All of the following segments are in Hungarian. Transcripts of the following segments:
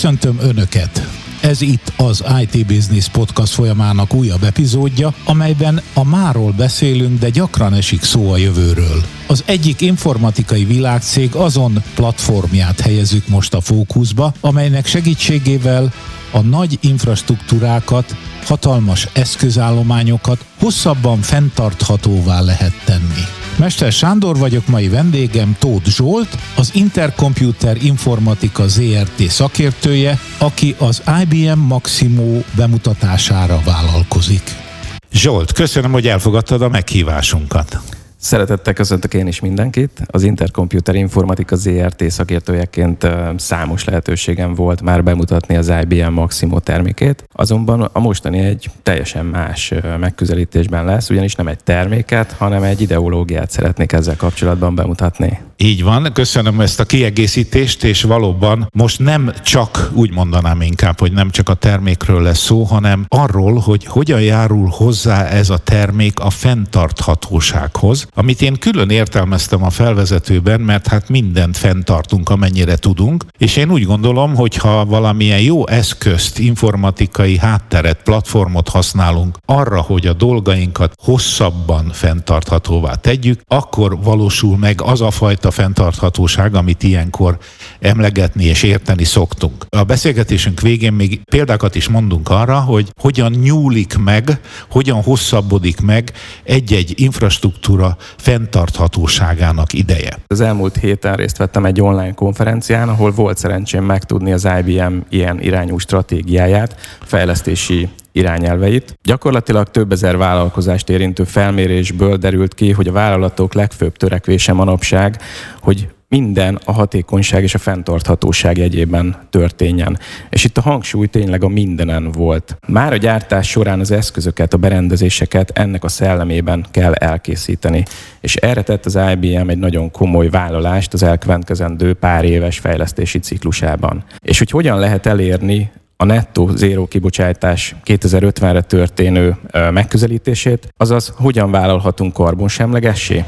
Köszöntöm Önöket! Ez itt az IT Business Podcast folyamának újabb epizódja, amelyben a máról beszélünk, de gyakran esik szó a jövőről. Az egyik informatikai világcég azon platformját helyezzük most a fókuszba, amelynek segítségével a nagy infrastruktúrákat, hatalmas eszközállományokat hosszabban fenntarthatóvá lehet tenni. Mester Sándor vagyok, mai vendégem Tóth Zsolt, az Intercomputer Informatika ZRT szakértője, aki az IBM Maximo bemutatására vállalkozik. Zsolt, köszönöm, hogy elfogadtad a meghívásunkat. Szeretettel köszöntök én is mindenkit. Az Intercomputer Informatika ZRT szakértőjeként számos lehetőségem volt már bemutatni az IBM Maximo termékét, azonban a mostani egy teljesen más megközelítésben lesz, ugyanis nem egy terméket, hanem egy ideológiát szeretnék ezzel kapcsolatban bemutatni. Így van, köszönöm ezt a kiegészítést, és valóban most nem csak, úgy mondanám inkább, hogy nem csak a termékről lesz szó, hanem arról, hogy hogyan járul hozzá ez a termék a fenntarthatósághoz, amit én külön értelmeztem a felvezetőben, mert hát mindent fenntartunk, amennyire tudunk, és én úgy gondolom, hogy ha valamilyen jó eszközt, informatikai hátteret, platformot használunk arra, hogy a dolgainkat hosszabban fenntarthatóvá tegyük, akkor valósul meg az a fajta fenntarthatóság, amit ilyenkor emlegetni és érteni szoktunk. A beszélgetésünk végén még példákat is mondunk arra, hogy hogyan nyúlik meg, hogyan hosszabbodik meg egy-egy infrastruktúra fenntarthatóságának ideje. Az elmúlt héten részt vettem egy online konferencián, ahol volt szerencsém megtudni az IBM ilyen irányú stratégiáját, fejlesztési irányelveit. Gyakorlatilag több ezer vállalkozást érintő felmérésből derült ki, hogy a vállalatok legfőbb törekvése manapság, hogy minden a hatékonyság és a fenntarthatóság jegyében történjen. És itt a hangsúly tényleg a mindenen volt. Már a gyártás során az eszközöket, a berendezéseket ennek a szellemében kell elkészíteni. És erre tett az IBM egy nagyon komoly vállalást az elkövetkezendő pár éves fejlesztési ciklusában. És hogy hogyan lehet elérni a nettó zéró kibocsátás 2050-re történő megközelítését, azaz hogyan vállalhatunk karbonsemlegessé?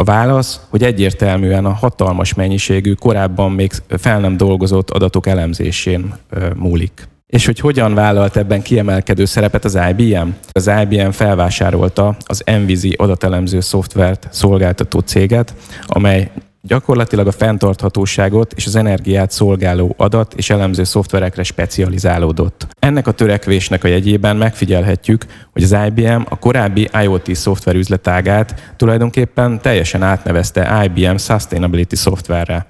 A válasz, hogy egyértelműen a hatalmas mennyiségű, korábban még fel nem dolgozott adatok elemzésén múlik. És hogy hogyan vállalt ebben kiemelkedő szerepet az IBM? Az IBM felvásárolta az Envizi adatelemző szoftvert szolgáltató céget, amely gyakorlatilag a fenntarthatóságot és az energiát szolgáló adat és elemző szoftverekre specializálódott. Ennek a törekvésnek a jegyében megfigyelhetjük, hogy az IBM a korábbi IoT szoftver üzletágát tulajdonképpen teljesen átnevezte IBM Sustainability szoftverre.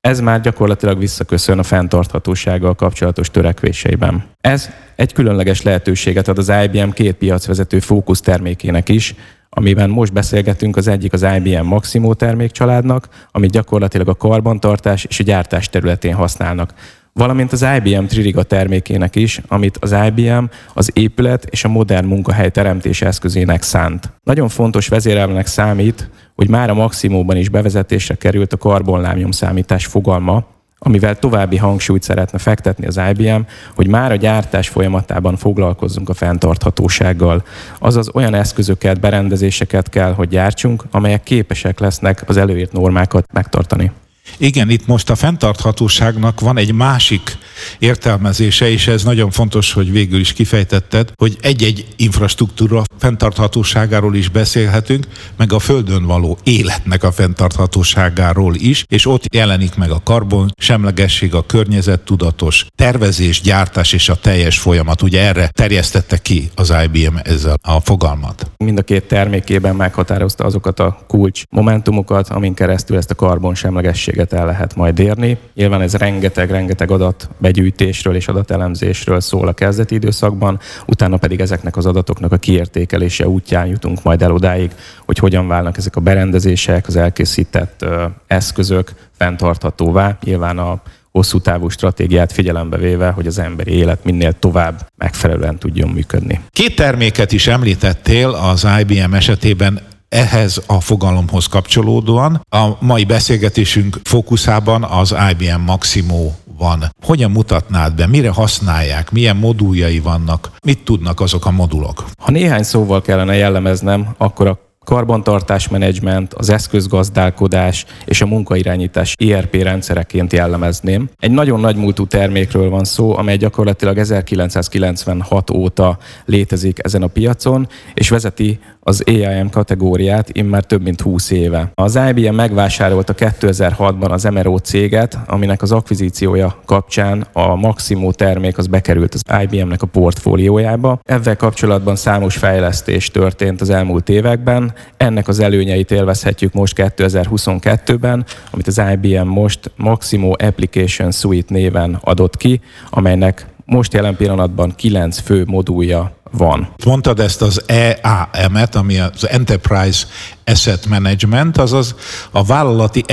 Ez már gyakorlatilag visszaköszön a fenntarthatósággal kapcsolatos törekvéseiben. Ez egy különleges lehetőséget ad az IBM két piacvezető fókusz termékének is, amiben most beszélgetünk, az egyik az IBM Maximo termékcsaládnak, amit gyakorlatilag a karbantartás és a gyártás területén használnak valamint az IBM Tririga termékének is, amit az IBM az épület és a modern munkahely teremtés eszközének szánt. Nagyon fontos vezérelvnek számít, hogy már a Maximóban is bevezetésre került a karbonlábnyom számítás fogalma, amivel további hangsúlyt szeretne fektetni az IBM, hogy már a gyártás folyamatában foglalkozzunk a fenntarthatósággal. Azaz olyan eszközöket, berendezéseket kell, hogy gyártsunk, amelyek képesek lesznek az előírt normákat megtartani. Igen, itt most a fenntarthatóságnak van egy másik értelmezése, és ez nagyon fontos, hogy végül is kifejtetted, hogy egy-egy infrastruktúra fenntarthatóságáról is beszélhetünk, meg a Földön való életnek a fenntarthatóságáról is, és ott jelenik meg a karbon, semlegesség, a környezettudatos tervezés, gyártás és a teljes folyamat. Ugye erre terjesztette ki az IBM ezzel a fogalmat. Mind a két termékében meghatározta azokat a kulcs momentumokat, amin keresztül ezt a karbon semlegességet el lehet majd érni. Nyilván ez rengeteg-rengeteg adat begyűjtésről és adatelemzésről szól a kezdeti időszakban, utána pedig ezeknek az adatoknak a kiértékelése útján jutunk majd el odáig, hogy hogyan válnak ezek a berendezések, az elkészített eszközök fenntarthatóvá. Nyilván a hosszú távú stratégiát figyelembe véve, hogy az emberi élet minél tovább megfelelően tudjon működni. Két terméket is említettél az IBM esetében ehhez a fogalomhoz kapcsolódóan. A mai beszélgetésünk fókuszában az IBM Maximo van. Hogyan mutatnád be, mire használják, milyen moduljai vannak, mit tudnak azok a modulok? Ha néhány szóval kellene jellemeznem, akkor a karbantartás menedzsment, az eszközgazdálkodás és a munkairányítás ERP rendszereként jellemezném. Egy nagyon nagy múltú termékről van szó, amely gyakorlatilag 1996 óta létezik ezen a piacon, és vezeti az AIM kategóriát immár több mint 20 éve. Az IBM megvásárolta 2006-ban az MRO céget, aminek az akvizíciója kapcsán a Maximo termék az bekerült az IBM-nek a portfóliójába. Ezzel kapcsolatban számos fejlesztés történt az elmúlt években. Ennek az előnyeit élvezhetjük most 2022-ben, amit az IBM most Maximo Application Suite néven adott ki, amelynek most jelen pillanatban kilenc fő modulja van. Mondtad ezt az EAM-et, ami az Enterprise Asset Management, azaz a vállalati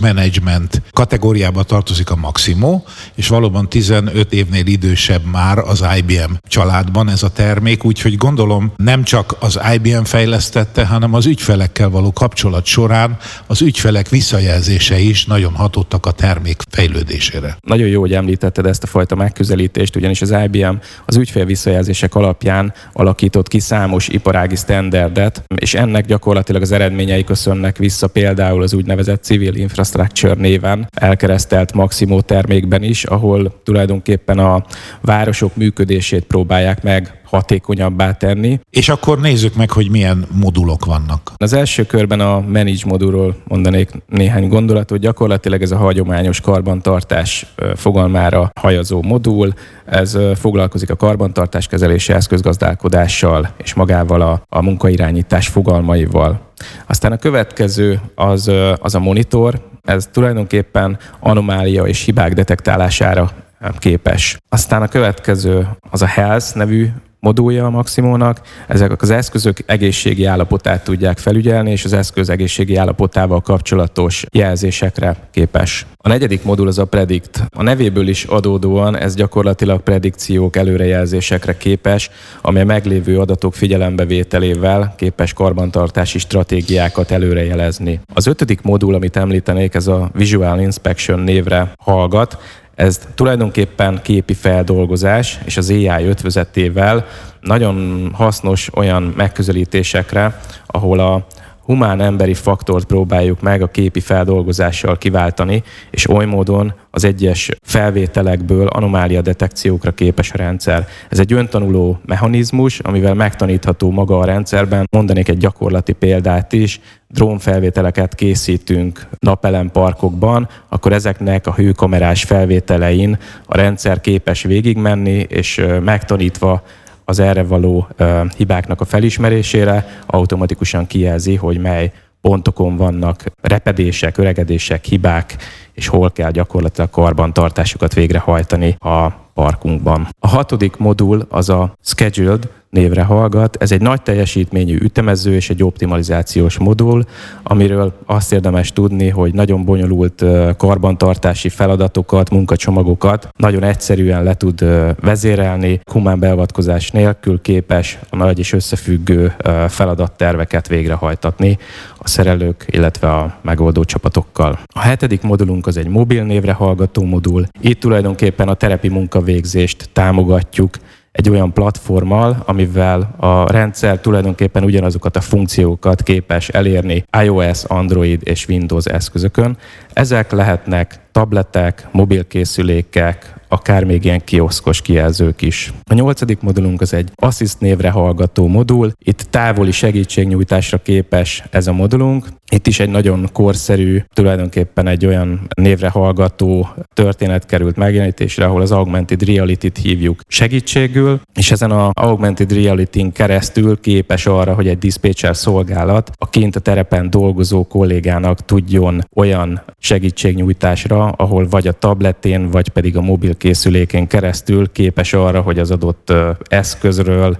management kategóriába tartozik a Maximo, és valóban 15 évnél idősebb már az IBM családban ez a termék, úgyhogy gondolom nem csak az IBM fejlesztette, hanem az ügyfelekkel való kapcsolat során az ügyfelek visszajelzése is nagyon hatottak a termék fejlődésére. Nagyon jó, hogy említetted ezt a fajta megközelítést, ugyanis az IBM az ügyfél visszajelzések alapján alakított ki számos iparági standardet, és ennek gyakorlatilag gyakorlatilag az eredményei köszönnek vissza például az úgynevezett civil infrastructure néven elkeresztelt Maximo termékben is, ahol tulajdonképpen a városok működését próbálják meg hatékonyabbá tenni. És akkor nézzük meg, hogy milyen modulok vannak. Az első körben a Manage modulról mondanék néhány gondolatot. Gyakorlatilag ez a hagyományos karbantartás fogalmára hajazó modul. Ez foglalkozik a karbantartás kezelési eszközgazdálkodással és magával a, a munkairányítás fogalmaival. Aztán a következő az, az a monitor, ez tulajdonképpen anomália és hibák detektálására képes. Aztán a következő az a Health nevű modulja a Maximónak, ezek az eszközök egészségi állapotát tudják felügyelni, és az eszköz egészségi állapotával kapcsolatos jelzésekre képes. A negyedik modul az a Predict. A nevéből is adódóan ez gyakorlatilag predikciók, előrejelzésekre képes, ami a meglévő adatok figyelembevételével képes karbantartási stratégiákat előrejelezni. Az ötödik modul, amit említenék, ez a Visual Inspection névre hallgat. Ez tulajdonképpen képi feldolgozás, és az AI ötvözetével nagyon hasznos olyan megközelítésekre, ahol a humán emberi faktort próbáljuk meg a képi feldolgozással kiváltani, és oly módon az egyes felvételekből anomália detekciókra képes a rendszer. Ez egy öntanuló mechanizmus, amivel megtanítható maga a rendszerben. Mondanék egy gyakorlati példát is, drónfelvételeket készítünk napelemparkokban, akkor ezeknek a hőkamerás felvételein a rendszer képes végigmenni, és megtanítva az erre való hibáknak a felismerésére automatikusan kijelzi, hogy mely pontokon vannak repedések, öregedések, hibák, és hol kell gyakorlatilag karbantartásukat végrehajtani a parkunkban. A hatodik modul az a Scheduled, névre hallgat. Ez egy nagy teljesítményű ütemező és egy optimalizációs modul, amiről azt érdemes tudni, hogy nagyon bonyolult karbantartási feladatokat, munkacsomagokat nagyon egyszerűen le tud vezérelni, humán beavatkozás nélkül képes a nagy és összefüggő feladatterveket végrehajtatni a szerelők, illetve a megoldó csapatokkal. A hetedik modulunk az egy mobil névre hallgató modul. Itt tulajdonképpen a terepi munkavégzést támogatjuk, egy olyan platformmal, amivel a rendszer tulajdonképpen ugyanazokat a funkciókat képes elérni iOS, Android és Windows eszközökön. Ezek lehetnek tabletek, mobilkészülékek, akár még ilyen kioszkos kijelzők is. A nyolcadik modulunk az egy Assist névre hallgató modul. Itt távoli segítségnyújtásra képes ez a modulunk. Itt is egy nagyon korszerű, tulajdonképpen egy olyan névre hallgató történet került megjelenítésre, ahol az augmented reality-t hívjuk segítségül, és ezen a augmented reality-n keresztül képes arra, hogy egy dispatcher szolgálat a kint a terepen dolgozó kollégának tudjon olyan segítségnyújtásra, ahol vagy a tabletén, vagy pedig a mobil készülékén keresztül képes arra, hogy az adott eszközről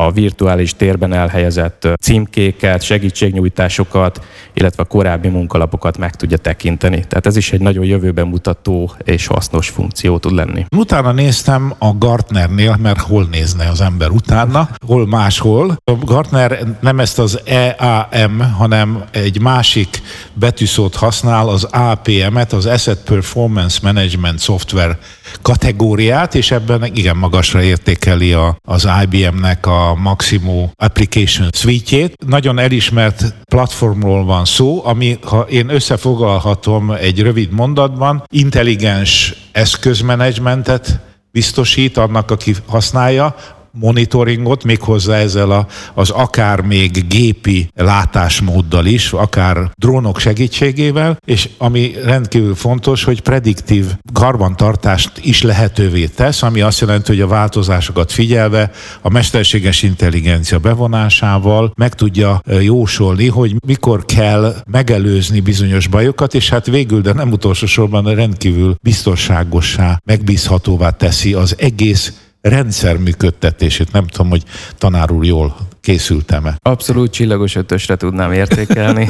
a virtuális térben elhelyezett címkéket, segítségnyújtásokat, illetve a korábbi munkalapokat meg tudja tekinteni. Tehát ez is egy nagyon jövőben mutató és hasznos funkció tud lenni. Utána néztem a Gartnernél, mert hol nézne az ember utána, hol máshol. A Gartner nem ezt az EAM, hanem egy másik betűszót használ, az APM-et, az Asset Performance Management Software kategóriát, és ebben igen magasra értékeli a, az IBM-nek a Maximo Application Suite-jét. Nagyon elismert platformról van szó, ami, ha én összefoglalhatom egy rövid mondatban, intelligens eszközmenedzsmentet biztosít annak, aki használja, monitoringot, méghozzá ezzel a, az akár még gépi látásmóddal is, akár drónok segítségével, és ami rendkívül fontos, hogy prediktív karbantartást is lehetővé tesz, ami azt jelenti, hogy a változásokat figyelve a mesterséges intelligencia bevonásával meg tudja jósolni, hogy mikor kell megelőzni bizonyos bajokat, és hát végül, de nem utolsó sorban rendkívül biztonságossá, megbízhatóvá teszi az egész rendszer működtetését. Nem tudom, hogy tanár úr jól készültem-e. Abszolút csillagos ötösre tudnám értékelni.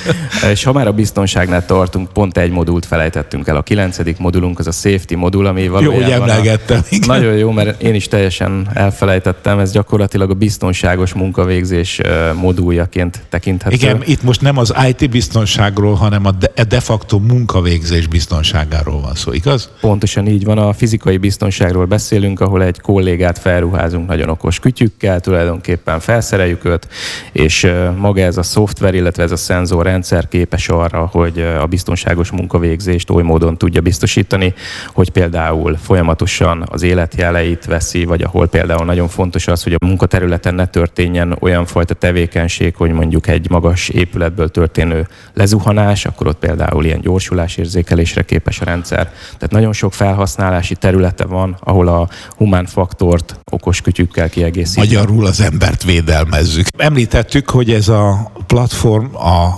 és ha már a biztonságnál tartunk, pont egy modult felejtettünk el. A kilencedik modulunk az a safety modul, ami valójában... Jó, hogy emlegettem. A... Nagyon jó, mert én is teljesen elfelejtettem. Ez gyakorlatilag a biztonságos munkavégzés moduljaként tekinthető. Igen, itt most nem az IT biztonságról, hanem a de, de facto munkavégzés biztonságáról van szó, igaz? Pontosan így van. A fizikai biztonságról beszélünk, ahol egy kollégát felruházunk nagyon okos kütyükkel, tulajdonképpen felszereljük őt, és maga ez a szoftver, illetve ez a szenzorrendszer képes arra, hogy a biztonságos munkavégzést oly módon tudja biztosítani, hogy például folyamatosan az életjeleit veszi, vagy ahol például nagyon fontos az, hogy a munkaterületen ne történjen olyan fajta tevékenység, hogy mondjuk egy magas épületből történő lezuhanás, akkor ott például ilyen gyorsulásérzékelésre képes a rendszer. Tehát nagyon sok felhasználási területe van, ahol a humán faktort okos kütyükkel kiegészítjük. Magyarul az embert védelmezzük. Említettük, hogy ez a platform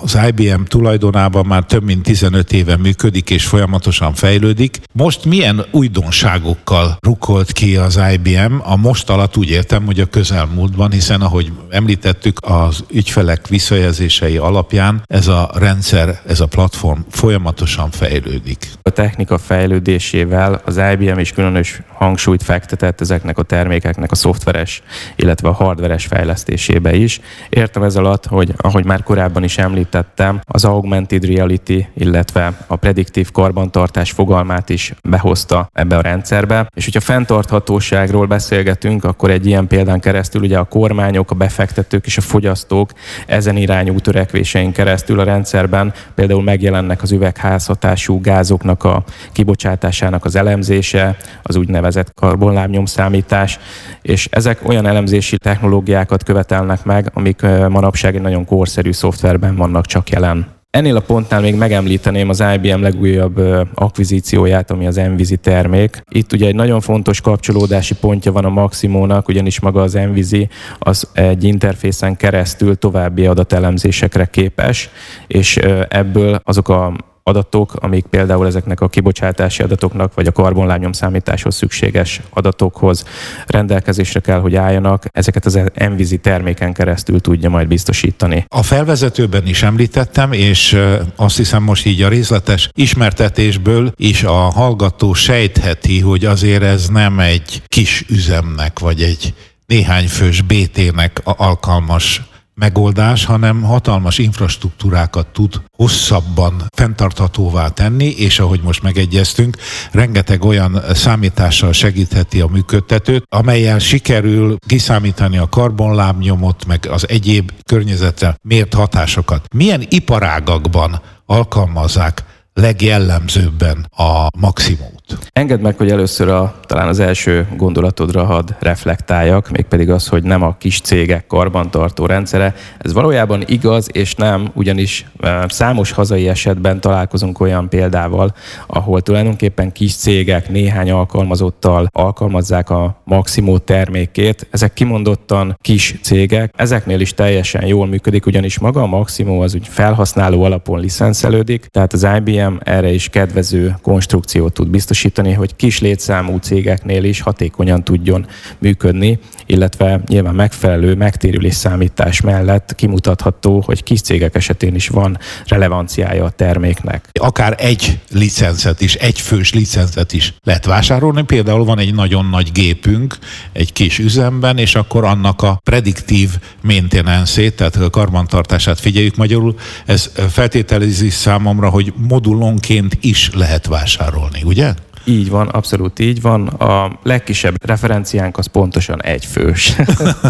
az IBM tulajdonában már több mint 15 éve működik és folyamatosan fejlődik. Most milyen újdonságokkal rukolt ki az IBM? A most alatt úgy értem, hogy a közelmúltban, hiszen ahogy említettük, az ügyfelek visszajelzései alapján ez a rendszer, ez a platform folyamatosan fejlődik. A technika fejlődésével az IBM is különös hangsúlyt fektetett ezeknek a termékeknek a szoftveres, illetve a hardveres fejlesztésébe is. Értem ez alatt, hogy ahogy már korábban is említettem, az augmented reality, illetve a prediktív karbantartás fogalmát is behozta ebbe a rendszerbe. És hogyha fenntarthatóságról beszélgetünk, akkor egy ilyen példán keresztül ugye a kormányok, a befektetők és a fogyasztók ezen irányú törekvésein keresztül a rendszerben például megjelennek az üvegházhatású gázoknak a kibocsátásának az elemzése, az úgynevezett karbonlábnyomszámítás, és ezek olyan elemzési technológiákat követelnek meg, amik manapság egy nagyon korszerű szoftverben vannak csak jelen. Ennél a pontnál még megemlíteném az IBM legújabb akvizícióját, ami az Envizi termék. Itt ugye egy nagyon fontos kapcsolódási pontja van a Maximónak, ugyanis maga az Envizi az egy interfészen keresztül további adatelemzésekre képes, és ebből azok a adatok, amik például ezeknek a kibocsátási adatoknak, vagy a karbonlábnyom számításhoz szükséges adatokhoz rendelkezésre kell, hogy álljanak. Ezeket az Envizi terméken keresztül tudja majd biztosítani. A felvezetőben is említettem, és azt hiszem most így a részletes ismertetésből is a hallgató sejtheti, hogy azért ez nem egy kis üzemnek, vagy egy néhány fős BT-nek alkalmas megoldás, hanem hatalmas infrastruktúrákat tud hosszabban fenntarthatóvá tenni, és ahogy most megegyeztünk, rengeteg olyan számítással segítheti a működtetőt, amelyel sikerül kiszámítani a karbonlábnyomot, meg az egyéb környezetre mért hatásokat. Milyen iparágakban alkalmazzák legjellemzőbben a maximumot? Engedd meg, hogy először a, talán az első gondolatodra had reflektáljak, mégpedig az, hogy nem a kis cégek karbantartó rendszere. Ez valójában igaz és nem, ugyanis számos hazai esetben találkozunk olyan példával, ahol tulajdonképpen kis cégek néhány alkalmazottal alkalmazzák a Maximo termékét. Ezek kimondottan kis cégek. Ezeknél is teljesen jól működik, ugyanis maga a Maximo az úgy felhasználó alapon licenszelődik, tehát az IBM erre is kedvező konstrukciót tud biztosítani biztosítani, hogy kis létszámú cégeknél is hatékonyan tudjon működni, illetve nyilván megfelelő megtérülés számítás mellett kimutatható, hogy kis cégek esetén is van relevanciája a terméknek. Akár egy licencet is, egy fős licencet is lehet vásárolni. Például van egy nagyon nagy gépünk egy kis üzemben, és akkor annak a prediktív maintenance tehát a karbantartását figyeljük magyarul. Ez feltételezi számomra, hogy modulonként is lehet vásárolni, ugye? Így van, abszolút így van. A legkisebb referenciánk az pontosan egy fős.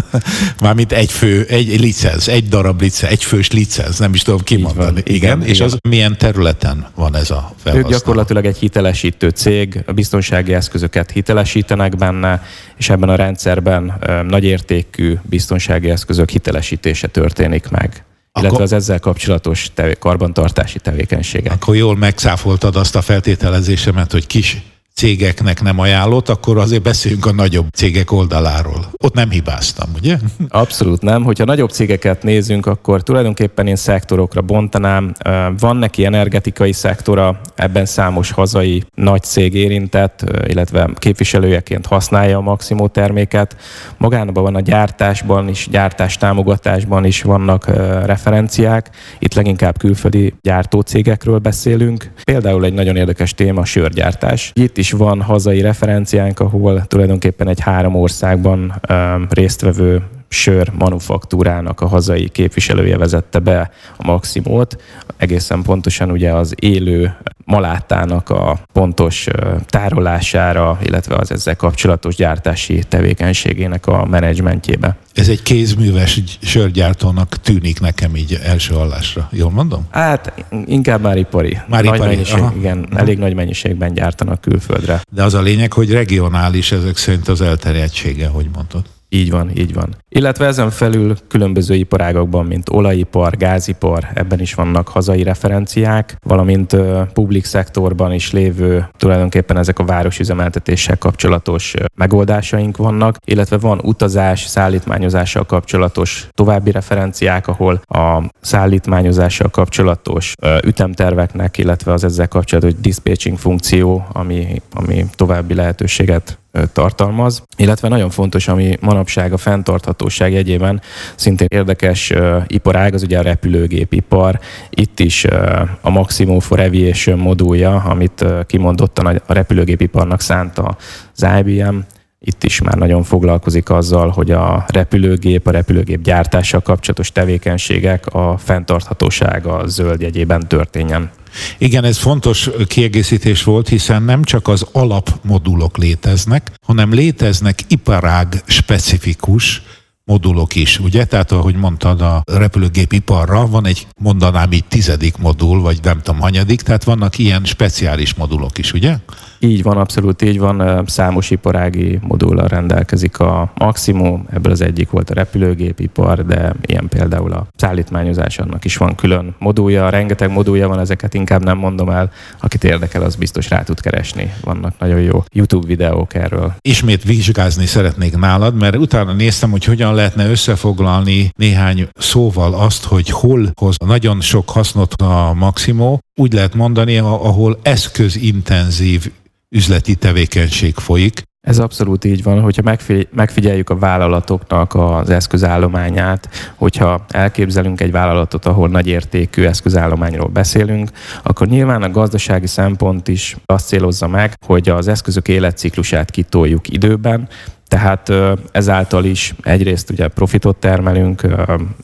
Mármint egy fő, egy licenc, egy darab licenc, egy fős licenc, nem is tudom kimondani. Van, igen, igen, és igen. az milyen területen van ez a felhasználó? Ők gyakorlatilag egy hitelesítő cég, a biztonsági eszközöket hitelesítenek benne, és ebben a rendszerben nagyértékű biztonsági eszközök hitelesítése történik meg illetve akkor, az ezzel kapcsolatos tevé, karbantartási tevékenységek. Akkor jól megszáfoltad azt a feltételezésemet, hogy kis cégeknek nem ajánlott, akkor azért beszéljünk a nagyobb cégek oldaláról. Ott nem hibáztam, ugye? Abszolút nem. Hogyha nagyobb cégeket nézünk, akkor tulajdonképpen én szektorokra bontanám. Van neki energetikai szektora, ebben számos hazai nagy cég érintett, illetve képviselőjeként használja a Maximo terméket. Magánban van a gyártásban is, gyártás támogatásban is vannak referenciák. Itt leginkább külföldi gyártócégekről beszélünk. Például egy nagyon érdekes téma a sörgyártás. Itt is van hazai referenciánk, ahol tulajdonképpen egy három országban résztvevő sör manufaktúrának a hazai képviselője vezette be a Maximót, egészen pontosan ugye az élő malátának a pontos tárolására, illetve az ezzel kapcsolatos gyártási tevékenységének a menedzsmentjébe. Ez egy kézműves sörgyártónak tűnik nekem így első hallásra. Jól mondom? Hát inkább már ipari. Már nagy ipari. Mennyiség, aha. igen, aha. elég nagy mennyiségben gyártanak külföldre. De az a lényeg, hogy regionális ezek szerint az elterjedtsége, hogy mondod. Így van, így van. Illetve ezen felül különböző iparágakban, mint olajipar, gázipar, ebben is vannak hazai referenciák, valamint uh, publik szektorban is lévő tulajdonképpen ezek a városüzemeltetéssel kapcsolatos uh, megoldásaink vannak, illetve van utazás, szállítmányozással kapcsolatos további referenciák, ahol a szállítmányozással kapcsolatos uh, ütemterveknek, illetve az ezzel kapcsolatos dispatching funkció, ami, ami további lehetőséget tartalmaz, illetve nagyon fontos, ami manapság a fenntarthatóság jegyében szintén érdekes uh, iparág, az ugye a repülőgépipar. Itt is uh, a Maximum for Aviation modulja, amit uh, kimondottan a repülőgépiparnak szánta az IBM, itt is már nagyon foglalkozik azzal, hogy a repülőgép, a repülőgép gyártással kapcsolatos tevékenységek a fenntarthatóság a zöld jegyében történjen. Igen, ez fontos kiegészítés volt, hiszen nem csak az alapmodulok léteznek, hanem léteznek iparág specifikus modulok is, ugye? Tehát ahogy mondtad, a repülőgépiparra van egy, mondanám így tizedik modul, vagy nem tudom, hanyadik, tehát vannak ilyen speciális modulok is, ugye? Így van, abszolút így van. Számos iparági modullal rendelkezik a Maximum, ebből az egyik volt a repülőgépipar, de ilyen például a szállítmányozás, annak is van külön modulja, rengeteg modulja van, ezeket inkább nem mondom el. Akit érdekel, az biztos rá tud keresni. Vannak nagyon jó YouTube videók erről. Ismét vizsgázni szeretnék nálad, mert utána néztem, hogy hogyan lehetne összefoglalni néhány szóval azt, hogy hol hoz nagyon sok hasznot a Maximo, úgy lehet mondani, ahol eszközintenzív üzleti tevékenység folyik. Ez abszolút így van, hogyha megfigyeljük a vállalatoknak az eszközállományát, hogyha elképzelünk egy vállalatot, ahol nagy értékű eszközállományról beszélünk, akkor nyilván a gazdasági szempont is azt célozza meg, hogy az eszközök életciklusát kitoljuk időben, tehát ezáltal is egyrészt ugye profitot termelünk,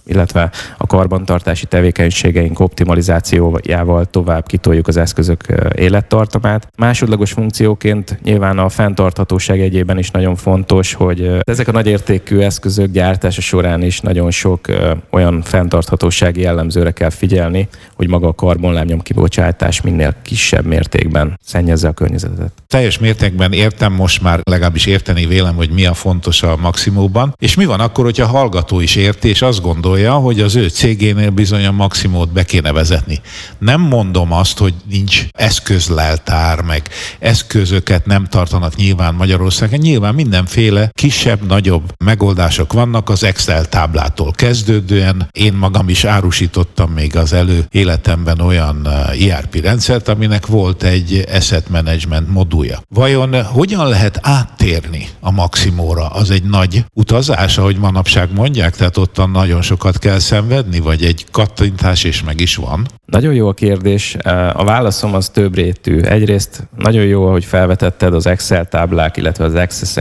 illetve a karbantartási tevékenységeink optimalizációjával tovább kitoljuk az eszközök élettartamát. Másodlagos funkcióként nyilván a fenntarthatóság egyében is nagyon fontos, hogy ezek a nagyértékű eszközök gyártása során is nagyon sok olyan fenntarthatósági jellemzőre kell figyelni, hogy maga a karbonlábnyom kibocsátás minél kisebb mértékben szennyezze a környezetet. Teljes mértékben értem most már, legalábbis érteni vélem, hogy mi a fontos a maximumban. És mi van akkor, hogyha a hallgató is érti, és azt gondolja, hogy az ő cégénél bizony a maximumot be kéne vezetni. Nem mondom azt, hogy nincs eszközleltár, meg eszközöket nem tartanak nyilván Magyarországon. Nyilván mindenféle kisebb, nagyobb megoldások vannak az Excel táblától kezdődően. Én magam is árusítottam még az elő életemben olyan ERP eh, rendszert, aminek volt egy asset management modulja. Vajon hogyan lehet áttérni a maximum Maximóra, az egy nagy utazás, ahogy manapság mondják, tehát ottan nagyon sokat kell szenvedni, vagy egy kattintás és meg is van? Nagyon jó a kérdés. A válaszom az több rétű. Egyrészt nagyon jó, hogy felvetetted az Excel táblák, illetve az access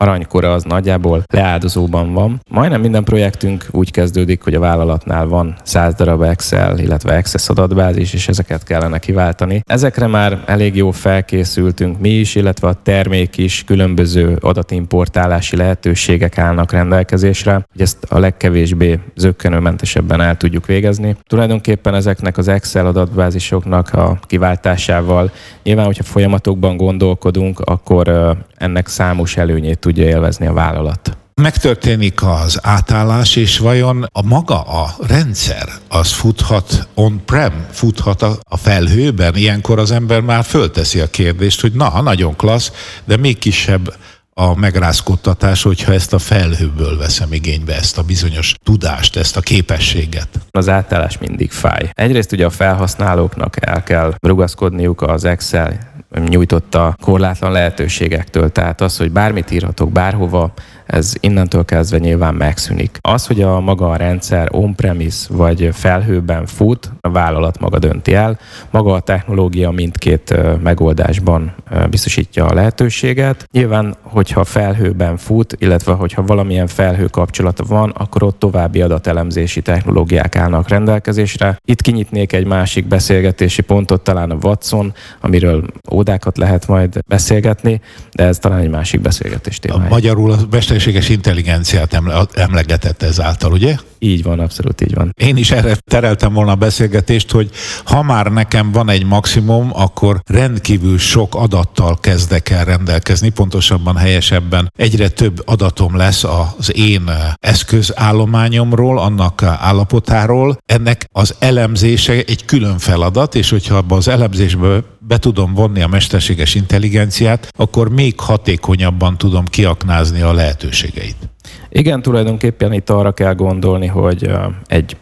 aranykora az nagyjából leáldozóban van. Majdnem minden projektünk úgy kezdődik, hogy a vállalatnál van 100 darab Excel, illetve Access adatbázis, és ezeket kellene kiváltani. Ezekre már elég jó felkészültünk mi is, illetve a termék is különböző adatimportálási lehetőségek állnak rendelkezésre, hogy ezt a legkevésbé zöggenőmentesebben el tudjuk végezni. Tulajdonképpen ezeknek az Excel adatbázisoknak a kiváltásával nyilván, hogyha folyamatokban gondolkodunk, akkor ennek számos előnyét tudja élvezni a vállalat megtörténik az átállás, és vajon a maga a rendszer az futhat on-prem, futhat a felhőben? Ilyenkor az ember már fölteszi a kérdést, hogy na, nagyon klassz, de még kisebb a megrázkodtatás, hogyha ezt a felhőből veszem igénybe, ezt a bizonyos tudást, ezt a képességet. Az átállás mindig fáj. Egyrészt ugye a felhasználóknak el kell rugaszkodniuk az Excel nyújtotta korlátlan lehetőségektől. Tehát az, hogy bármit írhatok bárhova, ez innentől kezdve nyilván megszűnik. Az, hogy a maga a rendszer on-premise vagy felhőben fut, a vállalat maga dönti el. Maga a technológia mindkét megoldásban biztosítja a lehetőséget. Nyilván, hogyha felhőben fut, illetve hogyha valamilyen felhő kapcsolata van, akkor ott további adatelemzési technológiák állnak rendelkezésre. Itt kinyitnék egy másik beszélgetési pontot, talán a Watson, amiről ódákat lehet majd beszélgetni, de ez talán egy másik beszélgetés témája. Magyarul a mesterséges intelligenciát emlegetett ezáltal, ugye? Így van, abszolút így van. Én is erre tereltem volna a beszélgetést, hogy ha már nekem van egy maximum, akkor rendkívül sok adattal kezdek el rendelkezni, pontosabban helyesebben egyre több adatom lesz az én eszközállományomról, annak állapotáról. Ennek az elemzése egy külön feladat, és hogyha abban az elemzésbe be tudom vonni a mesterséges intelligenciát, akkor még hatékonyabban tudom kiaknázni a lehetőségeit. Igen, tulajdonképpen itt arra kell gondolni, hogy egy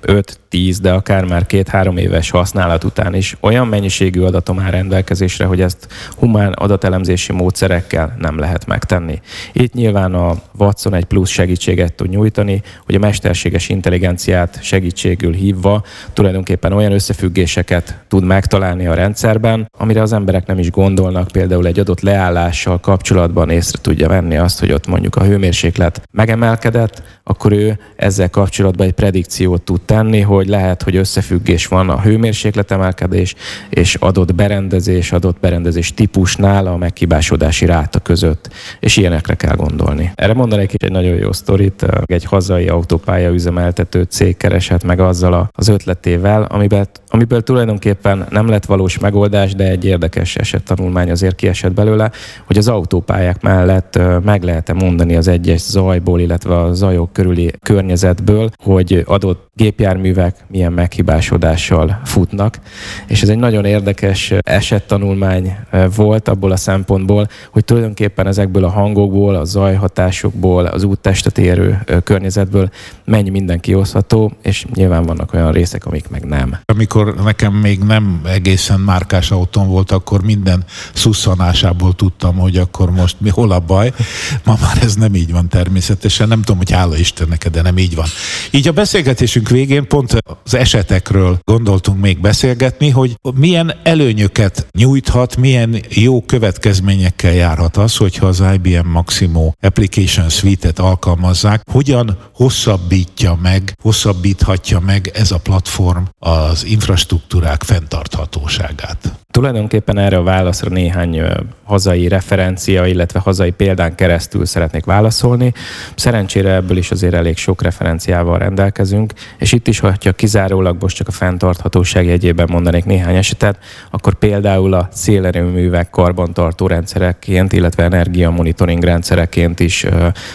5-10, de akár már két-három éves használat után is olyan mennyiségű adatom áll rendelkezésre, hogy ezt humán adatelemzési módszerekkel nem lehet megtenni. Itt nyilván a Watson egy plusz segítséget tud nyújtani, hogy a mesterséges intelligenciát segítségül hívva tulajdonképpen olyan összefüggéseket tud megtalálni a rendszerben, amire az emberek nem is gondolnak, például egy adott leállással kapcsolatban észre tudja venni azt, hogy ott mondjuk a hőmérséklet megemel emelkedett, akkor ő ezzel kapcsolatban egy predikciót tud tenni, hogy lehet, hogy összefüggés van a hőmérséklet emelkedés és adott berendezés, adott berendezés típusnál a meghibásodási ráta között, és ilyenekre kell gondolni. Erre mondanék egy nagyon jó sztorit, egy hazai autópálya üzemeltető cég keresett meg azzal az ötletével, amiben, amiből tulajdonképpen nem lett valós megoldás, de egy érdekes esettanulmány azért kiesett belőle, hogy az autópályák mellett meg lehet-e mondani az egyes zajból, illetve a zajok körüli környezetből, hogy adott gépjárművek milyen meghibásodással futnak. És ez egy nagyon érdekes esettanulmány volt abból a szempontból, hogy tulajdonképpen ezekből a hangokból, a zajhatásokból, az úttestet érő környezetből mennyi minden kihozható, és nyilván vannak olyan részek, amik meg nem. Amikor nekem még nem egészen márkás autóm volt, akkor minden szusszanásából tudtam, hogy akkor most mi hol a baj. Ma már ez nem így van természetesen nem tudom, hogy hála Istennek, de nem így van. Így a beszélgetésünk végén pont az esetekről gondoltunk még beszélgetni, hogy milyen előnyöket nyújthat, milyen jó következményekkel járhat az, hogyha az IBM Maximo Application Suite-et alkalmazzák, hogyan hosszabbítja meg, hosszabbíthatja meg ez a platform az infrastruktúrák fenntarthatóságát. Tulajdonképpen erre a válaszra néhány hazai referencia, illetve hazai példán keresztül szeretnék válaszolni. Szerencsére ebből is azért elég sok referenciával rendelkezünk, és itt is, hogyha kizárólag most csak a fenntarthatóság jegyében mondanék néhány esetet, akkor például a szélerőművek karbantartó rendszereként, illetve energiamonitoring rendszereként is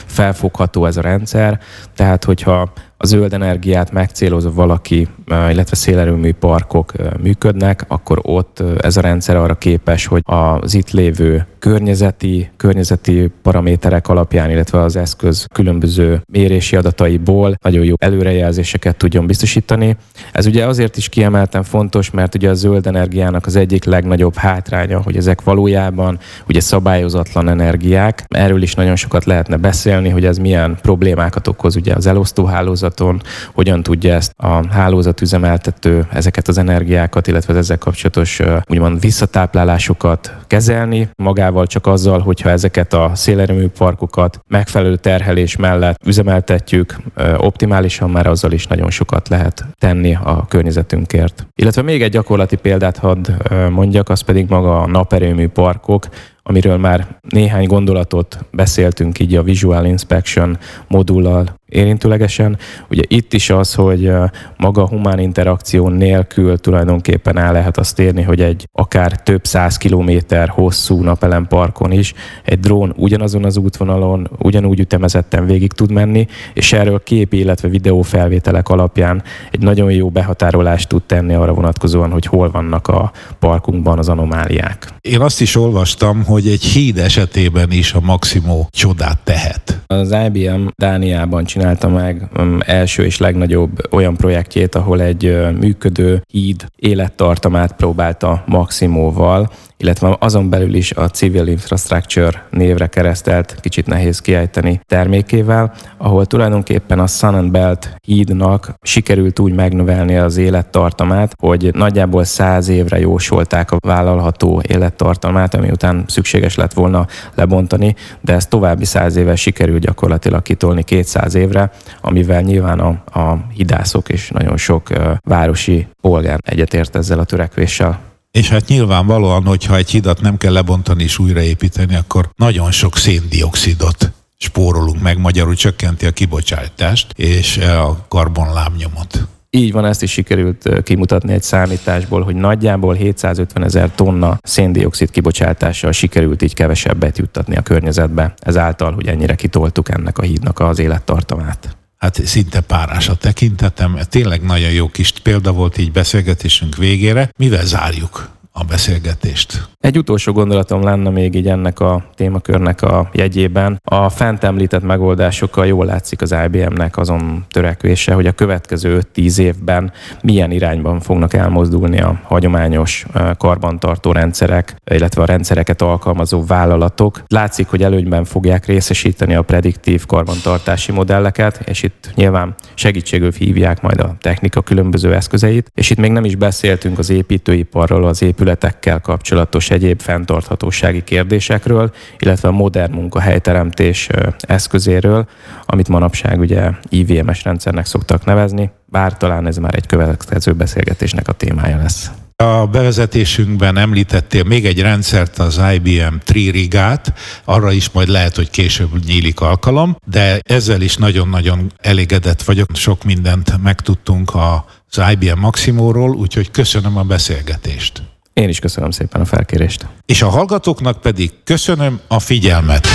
felfogható ez a rendszer. Tehát, hogyha a zöld energiát megcélozva valaki, illetve szélerőmű parkok működnek, akkor ott ez a rendszer arra képes, hogy az itt lévő környezeti, környezeti paraméterek alapján, illetve az eszköz különböző mérési adataiból nagyon jó előrejelzéseket tudjon biztosítani. Ez ugye azért is kiemelten fontos, mert ugye a zöld energiának az egyik legnagyobb hátránya, hogy ezek valójában ugye szabályozatlan energiák. Erről is nagyon sokat lehetne beszélni, hogy ez milyen problémákat okoz ugye az elosztóhálózat hálózaton, hogyan tudja ezt a hálózat üzemeltető ezeket az energiákat, illetve az ezzel kapcsolatos úgymond visszatáplálásokat kezelni, magával csak azzal, hogyha ezeket a szélerőmű parkokat megfelelő terhelés mellett üzemeltetjük, optimálisan már azzal is nagyon sokat lehet tenni a környezetünkért. Illetve még egy gyakorlati példát hadd mondjak, az pedig maga a naperőmű parkok, amiről már néhány gondolatot beszéltünk így a Visual Inspection modullal érintőlegesen. Ugye itt is az, hogy maga a humán interakció nélkül tulajdonképpen el lehet azt érni, hogy egy akár több száz kilométer hosszú napelem parkon is egy drón ugyanazon az útvonalon, ugyanúgy ütemezetten végig tud menni, és erről kép, illetve videófelvételek alapján egy nagyon jó behatárolást tud tenni arra vonatkozóan, hogy hol vannak a parkunkban az anomáliák. Én azt is olvastam, hogy egy híd esetében is a Maximo csodát tehet. Az IBM Dániában csinálta meg um, első és legnagyobb olyan projektjét, ahol egy működő híd élettartamát próbálta Maximóval illetve azon belül is a Civil Infrastructure névre keresztelt, kicsit nehéz kiejteni termékével, ahol tulajdonképpen a Sun and Belt hídnak sikerült úgy megnövelni az élettartamát, hogy nagyjából száz évre jósolták a vállalható élettartamát, ami után szükséges lett volna lebontani, de ezt további száz éve sikerült gyakorlatilag kitolni 200 évre, amivel nyilván a, a hidászok és nagyon sok városi polgár egyetért ezzel a törekvéssel. És hát nyilvánvalóan, hogyha egy hidat nem kell lebontani és újraépíteni, akkor nagyon sok széndiokszidot spórolunk meg, magyarul csökkenti a kibocsátást és a karbonlábnyomot. Így van, ezt is sikerült kimutatni egy számításból, hogy nagyjából 750 ezer tonna széndiokszid kibocsátással sikerült így kevesebbet juttatni a környezetbe, ezáltal, hogy ennyire kitoltuk ennek a hídnak az élettartamát hát szinte párás a tekintetem. Tényleg nagyon jó kis példa volt így beszélgetésünk végére. Mivel zárjuk a beszélgetést? Egy utolsó gondolatom lenne még így ennek a témakörnek a jegyében. A fent említett megoldásokkal jól látszik az IBM-nek azon törekvése, hogy a következő 5-10 évben milyen irányban fognak elmozdulni a hagyományos karbantartó rendszerek, illetve a rendszereket alkalmazó vállalatok. Látszik, hogy előnyben fogják részesíteni a prediktív karbantartási modelleket, és itt nyilván segítségül hívják majd a technika különböző eszközeit, és itt még nem is beszéltünk az építőiparról, az épületekkel kapcsolatos egyéb fenntarthatósági kérdésekről, illetve a modern munkahelyteremtés eszközéről, amit manapság ugye IVMS rendszernek szoktak nevezni, bár talán ez már egy következő beszélgetésnek a témája lesz. A bevezetésünkben említettél még egy rendszert, az IBM Tririgát, arra is majd lehet, hogy később nyílik alkalom, de ezzel is nagyon-nagyon elégedett vagyok. Sok mindent megtudtunk az IBM Maximóról, úgyhogy köszönöm a beszélgetést. Én is köszönöm szépen a felkérést. És a hallgatóknak pedig köszönöm a figyelmet.